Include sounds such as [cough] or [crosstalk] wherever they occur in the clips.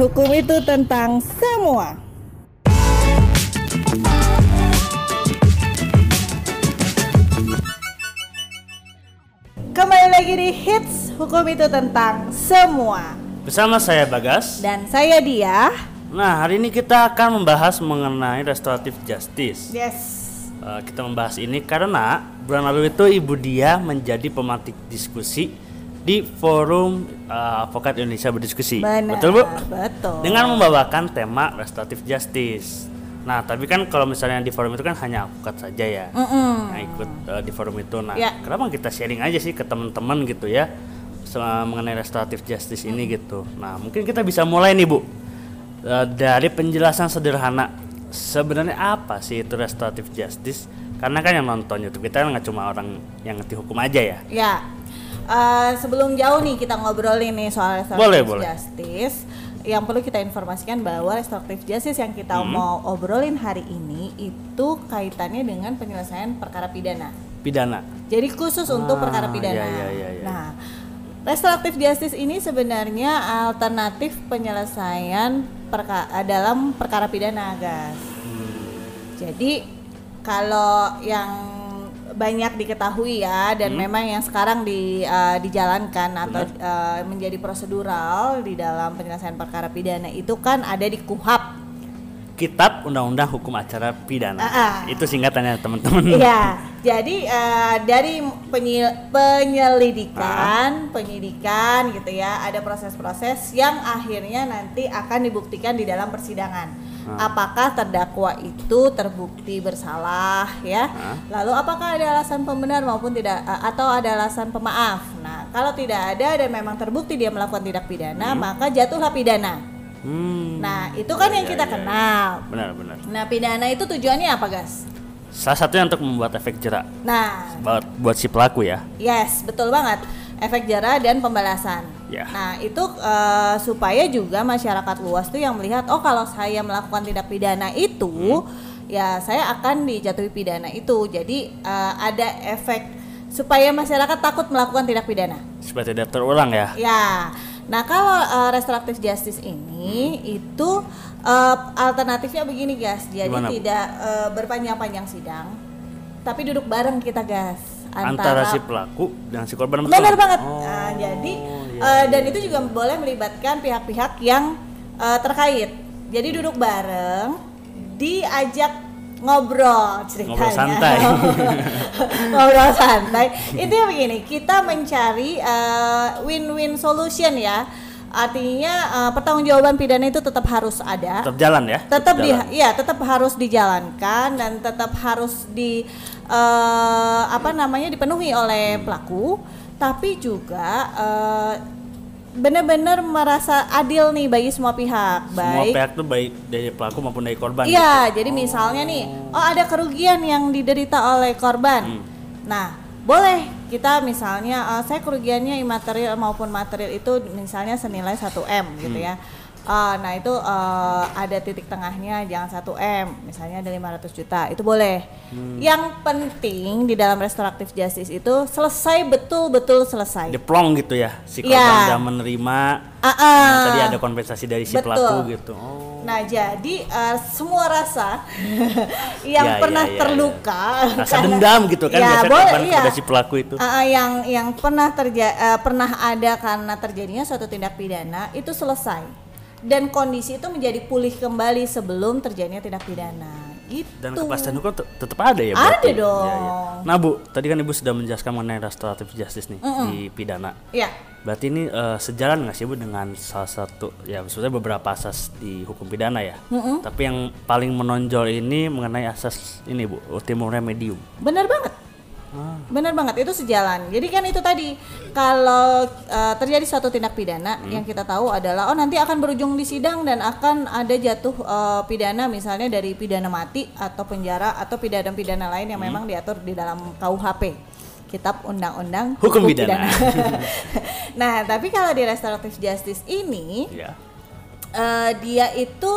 hukum itu tentang semua. Kembali lagi di Hits Hukum itu tentang semua. Bersama saya Bagas. Dan saya Dia. Nah, hari ini kita akan membahas mengenai restoratif justice. Yes. Uh, kita membahas ini karena bulan lalu itu Ibu Dia menjadi pematik diskusi di forum uh, Advokat Indonesia berdiskusi. Benar, betul Bu? Betul. Dengan membawakan tema restoratif justice. Nah, tapi kan kalau misalnya di forum itu kan hanya advokat saja ya. Mm -mm. Nah, ikut uh, di forum itu. Nah, Ya. kenapa kita sharing aja sih ke teman-teman gitu ya mengenai restoratif justice ini gitu. Nah, mungkin kita bisa mulai nih, Bu. Uh, dari penjelasan sederhana. Sebenarnya apa sih itu restoratif justice? Karena kan yang nonton YouTube kita kan nggak cuma orang yang ngerti hukum aja ya. Ya. Eh, sebelum jauh nih kita ngobrolin nih soal restoratif Boleh, boleh. justice. Yang perlu kita informasikan bahwa restoratif justice yang kita Hmm. mau obrolin hari ini itu kaitannya dengan penyelesaian perkara pidana. Pidana. Jadi khusus untuk Ah, perkara pidana. iya, iya, iya, iya. Nah, restoratif justice ini sebenarnya alternatif penyelesaian perka dalam perkara pidana, guys. Jadi kalau yang banyak diketahui ya dan Hmm. memang yang sekarang di eh, dijalankan atau eh, menjadi prosedural di dalam penyelesaian perkara pidana itu kan ada di KUHAP. Kitab Undang-Undang Hukum Acara Pidana. Ah, ah. Itu singkatannya teman-teman. [laughs] Iya, jadi eh, dari penyi- penyelidikan, penyidikan gitu ya, ada proses-proses yang akhirnya nanti akan dibuktikan di dalam persidangan. Apakah terdakwa itu terbukti bersalah ya? Hah? Lalu apakah ada alasan pembenar maupun tidak atau ada alasan pemaaf? Nah, kalau tidak ada dan memang terbukti dia melakukan tindak pidana, maka jatuhlah pidana. Hmm. Nah, itu kan yang Iya, kita iya. kenal. Benar, benar. Nah, pidana itu tujuannya apa, Gas? Salah satunya untuk membuat efek jerak Nah, buat buat si pelaku ya. Yes, betul banget. Efek jerah dan pembalasan. Ya. Nah, itu eh, supaya juga masyarakat luas tuh yang melihat, oh kalau saya melakukan tindak pidana itu, ya saya akan dijatuhi pidana itu. Jadi eh, ada efek supaya masyarakat takut melakukan tindak pidana. Supaya tidak terulang ya. Ya. Nah, kalau uh, restoratif justice ini itu uh, alternatifnya begini, guys. Jadi Gimana, tidak uh, berpanjang-panjang sidang, tapi duduk bareng kita, guys. Antara si pelaku dan si korban betul. Benar banget. Oh, Nah, jadi iya. uh, dan itu juga boleh melibatkan pihak-pihak yang uh, terkait. Jadi duduk bareng, diajak ngobrol ceritanya. Ngobrol santai. [laughs] ngobrol santai. Intinya begini, kita mencari uh, win-win solution ya. Artinya uh, pertanggungjawaban pidana itu tetap harus ada tetap jalan ya. tetap di jalan. ya tetap harus dijalankan dan tetap harus di eh, apa namanya dipenuhi oleh pelaku tapi juga eh, benar-benar merasa adil nih bagi semua pihak Semua baik pihak tuh baik dari pelaku maupun dari korban. Iya, jadi misalnya nih, oh ada kerugian yang diderita oleh korban. Hmm. Nah, boleh kita misalnya, eh, saya kerugiannya imaterial maupun material itu misalnya senilai 1 m gitu Hmm. ya. Eh, nah itu eh, ada titik tengahnya jangan 1 m, misalnya ada 500 juta, itu boleh. Hmm. Yang penting di dalam restoratif justice itu selesai betul-betul selesai. Deplong gitu ya. Si korban Iya. udah menerima. Ah, nah, ah. tadi ada kompensasi dari si Betul. pelaku gitu. Oh. Nah, jadi eh, semua rasa [laughs] yang Ya, ya, pernah ya, ya. terluka, Rasa karena- dendam gitu kan Ya, biasanya boleh, iya. si pelaku itu. Ah, yang yang pernah terja eh, pernah ada karena terjadinya suatu tindak pidana itu selesai dan kondisi itu menjadi pulih kembali sebelum terjadinya tindak pidana. Gitu. Dan kepastian hukum tet- tetap ada ya Ada berarti? dong. Iya, iya. Nah Bu, tadi kan Ibu sudah menjelaskan mengenai restoratif justice nih di pidana. Ya. Berarti ini eh, sejalan nggak sih Bu dengan salah satu ya maksudnya beberapa asas di hukum pidana ya. Tapi yang paling menonjol ini mengenai asas ini Bu, ultimum remedium. Benar banget. Ah. Benar banget itu sejalan. Jadi kan itu tadi kalau eh, terjadi suatu tindak pidana Hmm. yang kita tahu adalah oh nanti akan berujung di sidang dan akan ada jatuh eh, pidana misalnya dari pidana mati atau penjara atau pidana-pidana lain Hmm. yang memang diatur di dalam KUHP. Kitab Undang-Undang Hukum Pidana. [laughs] nah, tapi kalau di restoratif justice ini Ya. eh, dia itu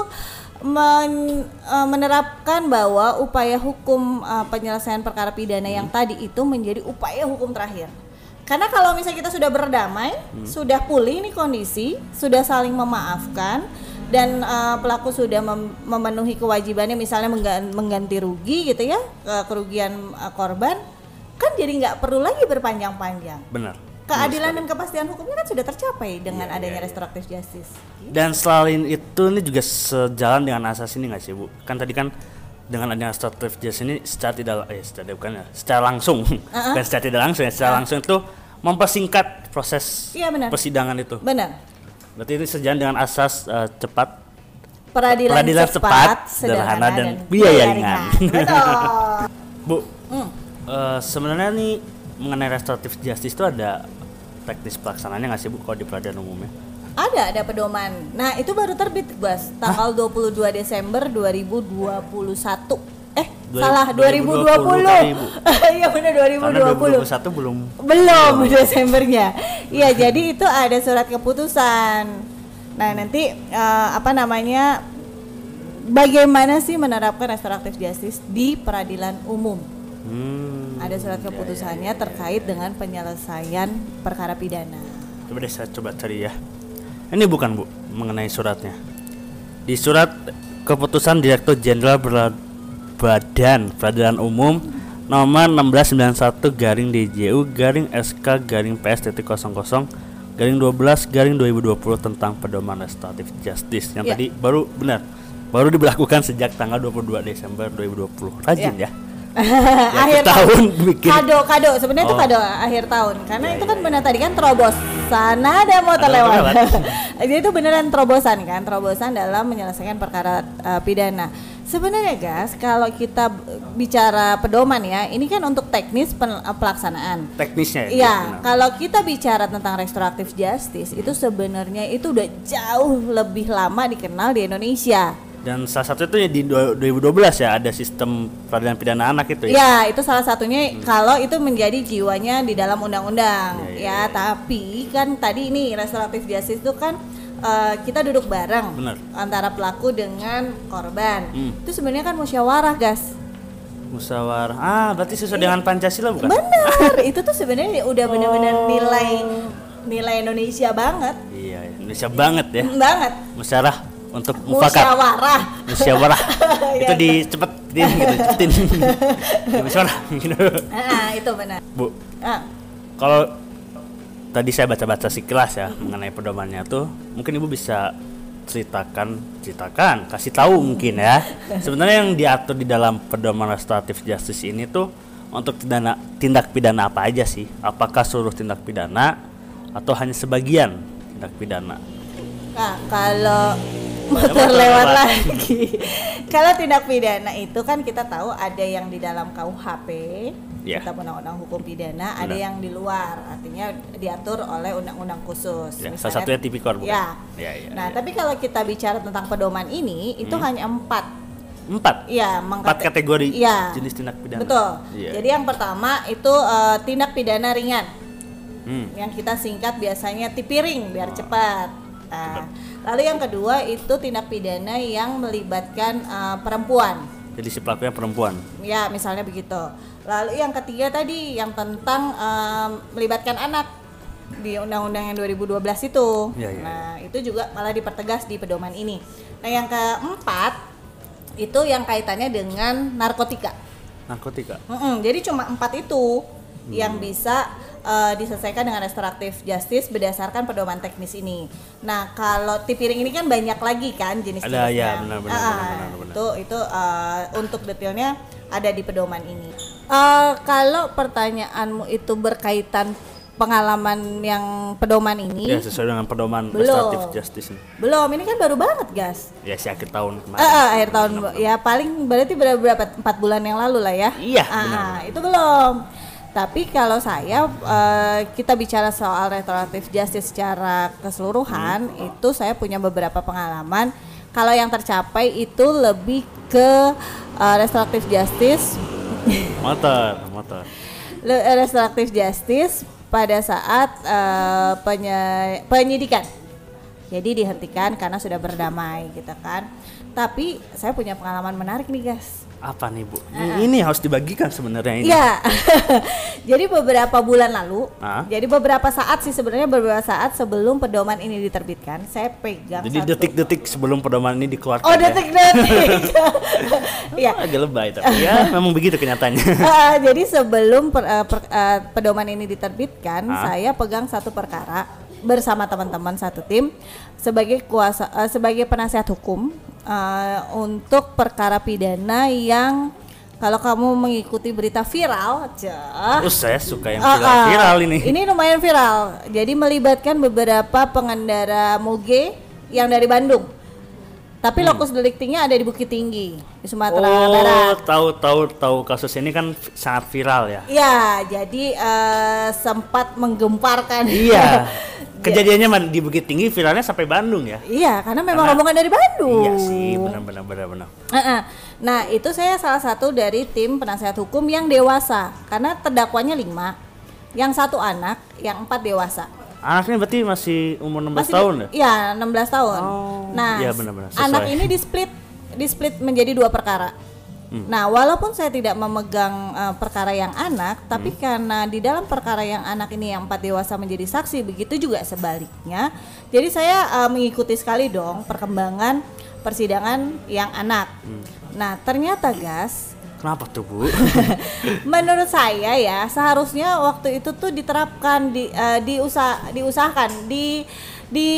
men- eh, menerapkan bahwa upaya hukum eh, penyelesaian perkara pidana yang tadi itu menjadi upaya hukum terakhir. Karena kalau misalnya kita sudah berdamai, sudah pulih nih kondisi, sudah saling memaafkan, dan eh, pelaku sudah mem- memenuhi kewajibannya misalnya menggan- mengganti rugi gitu ya ke- kerugian korban kan jadi nggak perlu lagi berpanjang-panjang Benar. keadilan dan kepastian hukumnya kan sudah tercapai dengan Iya, adanya iya, iya. restoratif justice Dan selain itu ini juga sejalan dengan asas ini nggak sih bu? Kan tadi kan dengan adanya restoratif justice ini secara tidak eh secara bukan ya, secara langsung [laughs] Uh-uh. dan secara tidak langsung ya, secara langsung itu mempersingkat proses Iya, benar. persidangan itu. benar Berarti ini sejalan dengan asas eh, cepat peradilan, Peradilan cepat, cepat, sederhana, dan biaya ringan. betul [laughs] Bu, Hmm. Eh, sebenarnya nih mengenai restoratif justice itu ada teknis pelaksanaannya nggak sih bu kalau di peradilan umumnya? Ada, ada pedoman. Nah, itu baru terbit, Bas. Tanggal 22 Desember 2021. Eh, Dua- salah 2020 2020. tadi, Bu. Iya benar Karena 2020. 2021 belum Belum Desembernya. [laughs] Iya, jadi itu ada surat keputusan. Nah, nanti eh, apa namanya? Bagaimana sih menerapkan restoratif justice di peradilan umum? Hmm, Ada surat keputusannya terkait dengan penyelesaian perkara pidana. coba deh saya coba cari ya. Ini bukan bu mengenai suratnya. Di surat keputusan Direktur Jenderal Badan Peradilan Umum nomor 1691 garing DJU garing SK garing PS titik 00 garing 12 garing 2020 tentang pedoman restoratif justice yang Ya. tadi baru benar baru diberlakukan sejak tanggal 22 Desember 2020 rajin ya, akhir tahun bikin. kado kado. Sebenarnya itu Oh. kado akhir tahun. Karena Iya, itu kan iya, benar tadi kan terobosan. Ada mau terlewat terlewat. [laughs] jadi itu beneran terobosan kan? Terobosan dalam menyelesaikan perkara uh, pidana. Sebenarnya guys kalau kita bicara pedoman ya ini kan untuk teknis uh, pelaksanaan. Teknisnya ya Iya, kalau kita bicara tentang restoratif justice itu sebenarnya itu udah jauh lebih lama dikenal di Indonesia. Dan salah satu itu ya di dua- 2012 ya ada sistem peradilan pidana anak itu ya. Ya, itu salah satunya kalau itu menjadi jiwanya di dalam undang-undang. Ya, ya, ya, tapi kan tadi ini restoratif justice itu kan eh, kita duduk bareng Benar. antara pelaku dengan korban. Hmm. Itu sebenarnya kan musyawarah, gas. Musyawarah. Ah, berarti sesuai dengan Pancasila bukan? Benar, itu tuh sebenarnya udah benar-benar nilai nilai Indonesia banget. Iya, Indonesia banget ya. Banget. Musyawarah untuk mufakat. Musyawarah. [laughs] Musyawarah. Iya. itu dicepetin gitu, cepetin. Ya, musyawarah gitu. Ah, itu benar. Bu, Ah, kalau tadi saya baca-baca sekilas ya mengenai pedomannya tuh, mungkin Ibu bisa ceritakan, ceritakan, kasih tahu mungkin ya. Sebenarnya yang diatur di dalam pedoman restoratif justice ini tuh untuk tindak, tindak pidana apa aja sih? Apakah seluruh tindak pidana atau hanya sebagian tindak pidana? Nah, kalau Motor lewat lagi. [laughs] kalau tindak pidana itu kan kita tahu ada yang di dalam KUHP, Ya. kita undang-undang hukum pidana, ada Benar. yang di luar, artinya diatur oleh undang-undang khusus. Ya, Misalnya- salah satunya tipikor bukan? Ya. Ya, ya, nah, ya. tapi kalau kita bicara tentang pedoman ini, itu Hmm. hanya empat. Empat. Iya, Empat kategori Iya. jenis tindak pidana. Betul. Iya. Jadi yang pertama itu eh, tindak pidana ringan. Hmm. yang kita singkat biasanya tipiring biar cepat. Nah, lalu yang kedua itu tindak pidana yang melibatkan uh, perempuan. Jadi si pelakunya perempuan. Ya, misalnya begitu. Lalu yang ketiga tadi yang tentang um, melibatkan anak di undang-undang yang 2012 itu. Ya, ya, nah, itu juga malah dipertegas di pedoman ini. Nah, yang keempat itu yang kaitannya dengan narkotika. Narkotika. Mm-mm, jadi cuma empat itu Hmm. yang bisa uh, diselesaikan dengan restoratif justice berdasarkan pedoman teknis ini. Nah kalau tipiring ini kan banyak lagi kan jenis-jenisnya. Ada, ya, benar, benar, Ah, benar, benar, benar. Itu itu uh, untuk detailnya ada di pedoman ini. Uh, kalau pertanyaanmu itu berkaitan pengalaman yang pedoman ini, Ya sesuai dengan pedoman Belum. restoratif justice ini. belum. Ini kan baru banget gas. Ya si akhir tahun kemarin. Ah, ah, akhir tahun ya paling berarti berapa, berapa empat bulan yang lalu lah ya Iya, Ah, benar. ah, itu belum tapi kalau saya eh, kita bicara soal restoratif justice secara keseluruhan Hmm. itu saya punya beberapa pengalaman. Kalau yang tercapai itu lebih ke eh, restoratif justice. Motor, motor. le- restoratif justice pada saat eh, penye- penyidikan. Jadi dihentikan karena sudah berdamai gitu kan. Tapi saya punya pengalaman menarik nih guys Apa nih bu? Ini, ini harus dibagikan sebenarnya ini. Iya. [laughs] jadi beberapa bulan lalu, Ah. jadi beberapa saat sih sebenarnya beberapa saat sebelum pedoman ini diterbitkan, saya pegang Jadi satu- detik-detik sebelum pedoman ini dikeluarkan. Oh ya. detik-detik. Iya. [laughs] Agak lebay tapi ya [laughs] memang begitu kenyataannya. Eh, jadi sebelum per- eh, per- eh, pedoman ini diterbitkan, Ah. saya pegang satu perkara bersama teman-teman satu tim sebagai kuasa eh, sebagai penasihat hukum eh, untuk perkara pidana yang kalau kamu mengikuti berita viral, aja. Terus saya suka yang Ah, ah. viral-viral ini. Ini lumayan viral. Jadi melibatkan beberapa pengendara moge yang dari Bandung. Tapi lokus deliktinya ada di Bukit Tinggi, di Sumatera Hmm. Oh, Barat. tahu tahu tahu kasus ini kan sangat viral ya. Ya, jadi eh, sempat menggemparkan. Iya. [laughs] [laughs] Kejadiannya di Bukit Tinggi viralnya sampai Bandung ya. Iya, karena memang Karena- rombongan dari Bandung. Iya sih, benar-benar benar-benar. Nah, itu saya salah satu dari tim penasehat hukum yang dewasa, karena terdakwanya lima, yang satu anak, yang empat dewasa. Anaknya berarti masih umur 16 Masih tahun ya? Iya, 16 tahun. Oh, nah, iya benar-benar, sesuai. anak ini di split di split menjadi dua perkara. Hmm. Nah, walaupun saya tidak memegang eh, perkara yang anak, tapi Hmm. karena di dalam perkara yang anak ini yang empat dewasa menjadi saksi, begitu juga sebaliknya. Jadi saya eh, mengikuti sekali dong perkembangan persidangan yang anak. Hmm. Nah, ternyata gas Kenapa tuh, Bu? [laughs] Menurut saya ya seharusnya waktu itu tuh diterapkan di eh, diusa diusahakan di di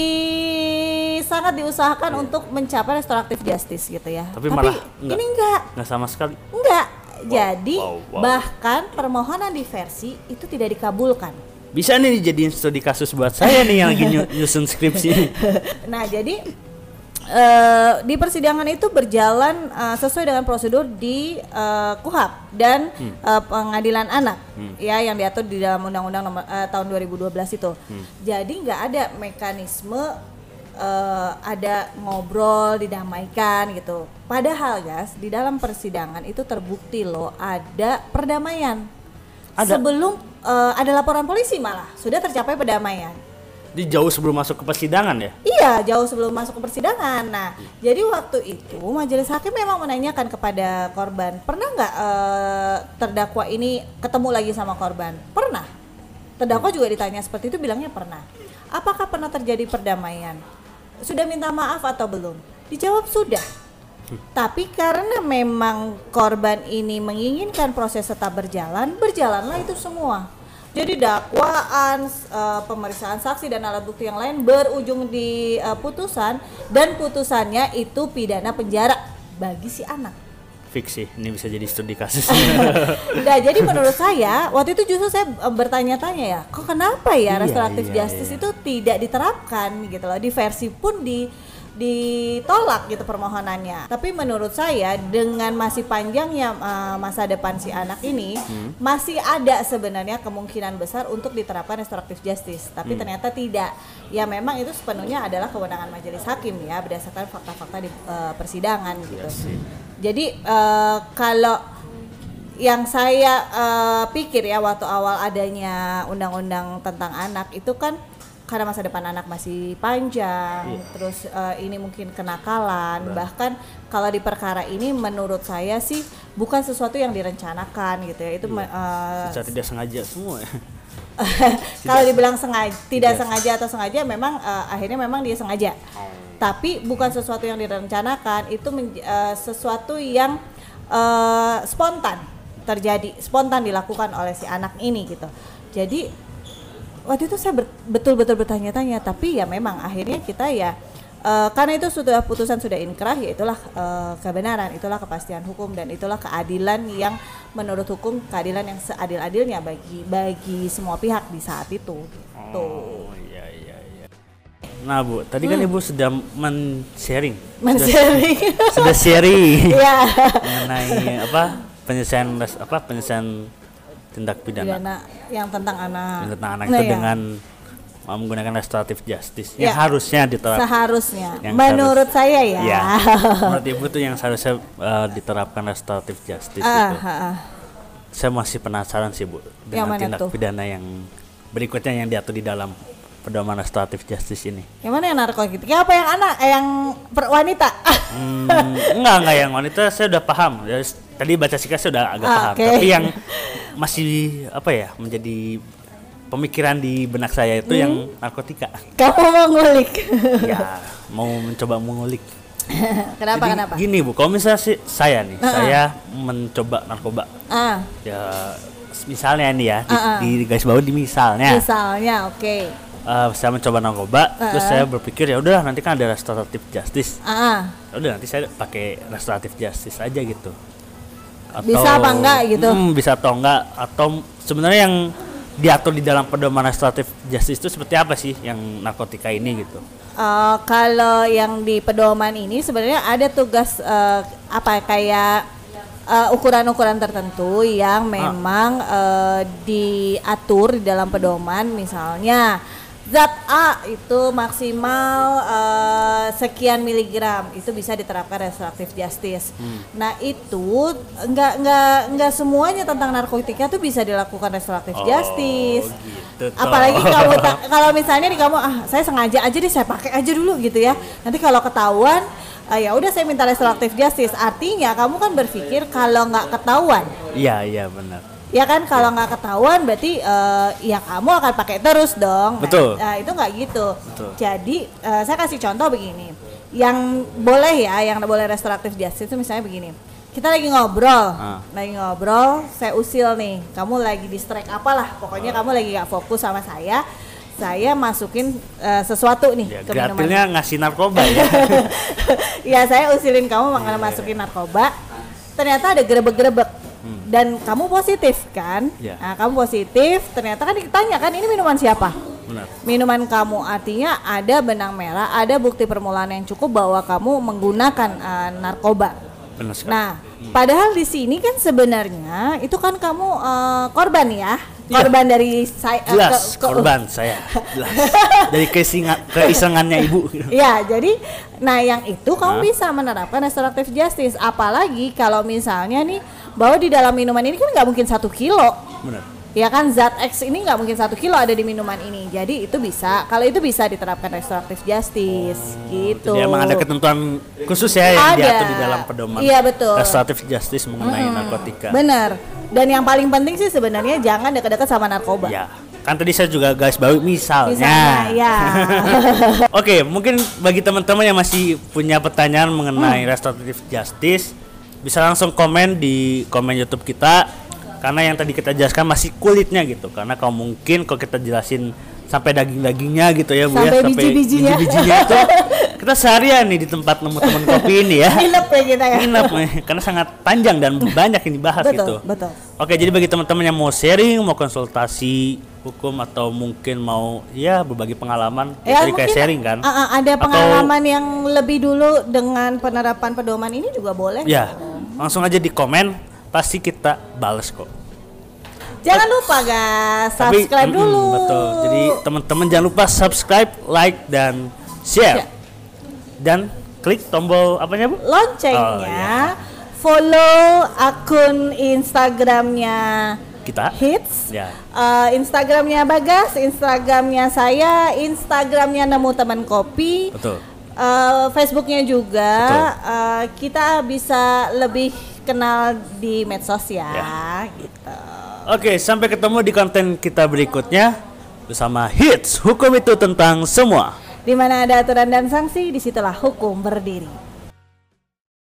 sangat diusahakan untuk mencapai restoratif justice gitu ya. Tapi malah enggak. ini enggak Nggak sama sekali. enggak. Jadi wow, wow. bahkan permohonan diversi itu tidak dikabulkan. Bisa nih dijadiin studi kasus buat saya nih yang lagi nyu- nyusun skripsi. [laughs] nah jadi eh, di persidangan itu berjalan eh, sesuai dengan prosedur di eh, KUHAP dan eh, pengadilan anak ya yang diatur di dalam undang-undang nomor eh, tahun 2012 itu. Jadi nggak ada mekanisme eh, ada ngobrol didamaikan gitu. Padahal guys di dalam persidangan itu terbukti loh ada perdamaian. Ada. Sebelum eh, ada laporan polisi malah sudah tercapai perdamaian. Di jauh sebelum masuk ke persidangan ya? Iya, jauh sebelum masuk ke persidangan. Nah, jadi waktu itu majelis hakim memang menanyakan kepada korban, pernah nggak eh, terdakwa ini ketemu lagi sama korban? Pernah. Terdakwa juga ditanya seperti itu, bilangnya pernah. Apakah pernah terjadi perdamaian? Sudah minta maaf atau belum? Dijawab sudah. Tapi karena memang korban ini menginginkan proses tetap berjalan, berjalanlah itu semua. Jadi dakwaan, eh, pemeriksaan saksi dan alat bukti yang lain berujung di eh, putusan dan putusannya itu pidana penjara bagi si anak. Fiksi, ini bisa jadi studi kasus. [laughs] Nah, jadi menurut saya waktu itu justru saya eh, bertanya-tanya ya, kok kenapa ya Iya, restoratif iya, justice iya. itu tidak diterapkan gitu loh. Di versi pun di ditolak gitu permohonannya. Tapi menurut saya dengan masih panjangnya eh, masa depan si anak ini Hmm. masih ada sebenarnya kemungkinan besar untuk diterapkan restoratif justice. Tapi Hmm. ternyata tidak. Ya memang itu sepenuhnya adalah kewenangan majelis hakim ya berdasarkan fakta-fakta di eh, persidangan gitu. Iya. Jadi eh, kalau yang saya eh, pikir ya waktu awal adanya undang-undang tentang anak itu kan karena masa depan anak masih panjang, Iya. terus eh, ini mungkin kenakalan, bahkan kalau di perkara ini menurut saya sih bukan sesuatu yang direncanakan gitu ya, itu me- eh, Secara tidak sengaja semua ya. [laughs] kalau dibilang sengaja tidak sengaja atau sengaja memang eh, akhirnya memang dia sengaja. Tapi bukan sesuatu yang direncanakan itu eh, sesuatu yang eh, spontan terjadi spontan dilakukan oleh si anak ini gitu. Jadi waktu itu saya betul-betul bertanya-tanya tapi ya memang akhirnya kita ya eh, karena itu sudah putusan sudah inkrah ya itulah eh, kebenaran itulah kepastian hukum dan itulah keadilan yang menurut hukum keadilan yang seadil-adilnya bagi bagi semua pihak di saat itu tuh Oh, iya iya iya. Nah, Bu, tadi kan Ibu sudah men-sharing. Sudah, men-sharing sudah sharing [laughs] ya mengenai apa? Penyelesaian apa? Penyelesaian tindak pidana pidana yang tentang anak tentang anak Nah, itu ya. dengan uh, menggunakan restoratif justice yang Ya. harusnya diterapkan. seharusnya Yang menurut saya ya, Ya. [laughs] Menurut Ibu tuh yang seharusnya uh, diterapkan restoratif justice Ah, itu. ah, ah. Saya masih penasaran sih, Bu, dengan tindak tuh? pidana yang berikutnya yang diatur di dalam pedoman restoratif justice ini? Yang mana yang narkotika? Apa yang anak? Eh, yang per wanita? Hmm, enggak enggak yang wanita saya udah paham. Ya, tadi baca sika saya udah agak Ah, paham. oke. Tapi yang masih apa ya menjadi pemikiran di benak saya itu yang Hmm. narkotika. Kamu mau ngulik? ya mau mencoba mengulik. [laughs] kenapa Jadi kenapa? Gini bu, kalau misalnya sih saya nih, Ah, ah. saya mencoba narkoba. Ah, Ya misalnya nih ya, di, Ah, ah. di guys bawah di misalnya. misalnya, oke. Eh, saya mencoba narkoba, terus Ah, ah. saya berpikir ya udah nanti kan ada restoratif justice. Ah, ah. Ya udah nanti saya pakai restoratif justice aja gitu. Bisa apa enggak gitu? Hmm, bisa atau enggak atau sebenarnya yang diatur di dalam pedoman restoratif justice itu seperti apa sih yang narkotika ini gitu? Eh, kalau yang di pedoman ini sebenarnya ada tugas eh, apa kayak eh, ukuran-ukuran tertentu yang memang eh, diatur di dalam pedoman misalnya zat A itu maksimal eh, sekian miligram itu bisa diterapkan restoratif justice. Nah itu enggak enggak enggak semuanya tentang narkotika tuh bisa dilakukan restoratif justice. gitu toh. Apalagi kamu [laughs] kalau misalnya nih kamu ah saya sengaja aja deh saya pakai aja dulu gitu ya. Nanti kalau ketahuan ah, ya udah saya minta restoratif justice. Artinya kamu kan berpikir kalau nggak ketahuan Iya iya benar. Ya kan kalau nggak ketahuan berarti eh, ya kamu akan pakai terus dong. Nah, Betul. Nah, itu nggak gitu. Betul. Jadi eh, saya kasih contoh begini. Yang boleh ya, yang boleh restoratif justice itu misalnya begini. Kita lagi ngobrol, Ah. lagi ngobrol, saya usil nih, kamu lagi distract apalah, pokoknya Ah. kamu lagi nggak fokus sama saya, saya masukin eh, sesuatu nih Ya, ke minuman. ngasih narkoba ya. [laughs] ya saya usilin kamu makanya masukin narkoba ternyata ada gerebek-gerebek dan kamu positif kan Iya. nah kamu positif ternyata kan ditanya kan ini minuman siapa benar. minuman kamu artinya ada benang merah ada bukti permulaan yang cukup bahwa kamu menggunakan eh, narkoba Benar sekali. nah padahal di sini kan sebenarnya itu kan kamu eh, korban ya korban dari saya eh, jelas ke- ke- korban [laughs] saya. Jelas. Dari keisinga- keisengannya ibu. [laughs] Ya, jadi nah yang itu kamu Hah? bisa menerapkan restoratif justice. Apalagi kalau misalnya nih bahwa di dalam minuman ini kan nggak mungkin satu kilo, Benar. ya kan zat X ini nggak mungkin satu kilo ada di minuman ini. Jadi itu bisa, kalau itu bisa diterapkan restoratif justice, gitu. Jadi emang ada ketentuan khusus ya yang Ada. diatur di dalam pedoman Iya, betul. restoratif justice mengenai narkotika. Bener. Dan yang paling penting sih sebenarnya jangan dekat-dekat sama narkoba. Ya, kan tadi saya juga guys baru misalnya. Misalnya, ya. [laughs] Oke, mungkin bagi teman-teman yang masih punya pertanyaan mengenai Hmm. restoratif justice, bisa langsung komen di komen YouTube kita. Karena yang tadi kita jelaskan masih kulitnya gitu. Karena kalau mungkin kalau kita jelasin sampai daging-dagingnya gitu ya Bu Sampai ya, biji-bijinya. biji-bijinya itu [laughs] kita seharian nih di tempat nemu teman kopi ini ya. Nginep ya kita ya. Nginep nih, karena sangat panjang dan [laughs] banyak yang dibahas Betul, gitu. betul. Oke, jadi bagi teman-teman yang mau sharing, mau konsultasi hukum atau mungkin mau ya berbagi pengalaman, ya, tadi kayak sharing kan? ah, ah, ada Atau- pengalaman yang lebih dulu dengan penerapan pedoman ini juga boleh. Ya, langsung aja di komen, pasti kita bales kok. Jangan lupa guys, Tapi, subscribe mm-mm, dulu. Betul. Jadi teman-teman jangan lupa subscribe, like dan share. Ya. Dan klik tombol apanya, Bu? loncengnya, Oh, follow akun Instagramnya Kita. Hits, Ya. eh, Instagramnya Bagas, Instagramnya saya, Instagramnya Nemu Teman Kopi, Betul. Eh, Facebooknya juga. Betul. Eh, kita bisa lebih kenal di medsos ya, Ya. gitu. Oke, sampai ketemu di konten kita berikutnya bersama Hits. Hukum itu tentang semua. Di mana ada aturan dan sanksi, di situlah hukum berdiri.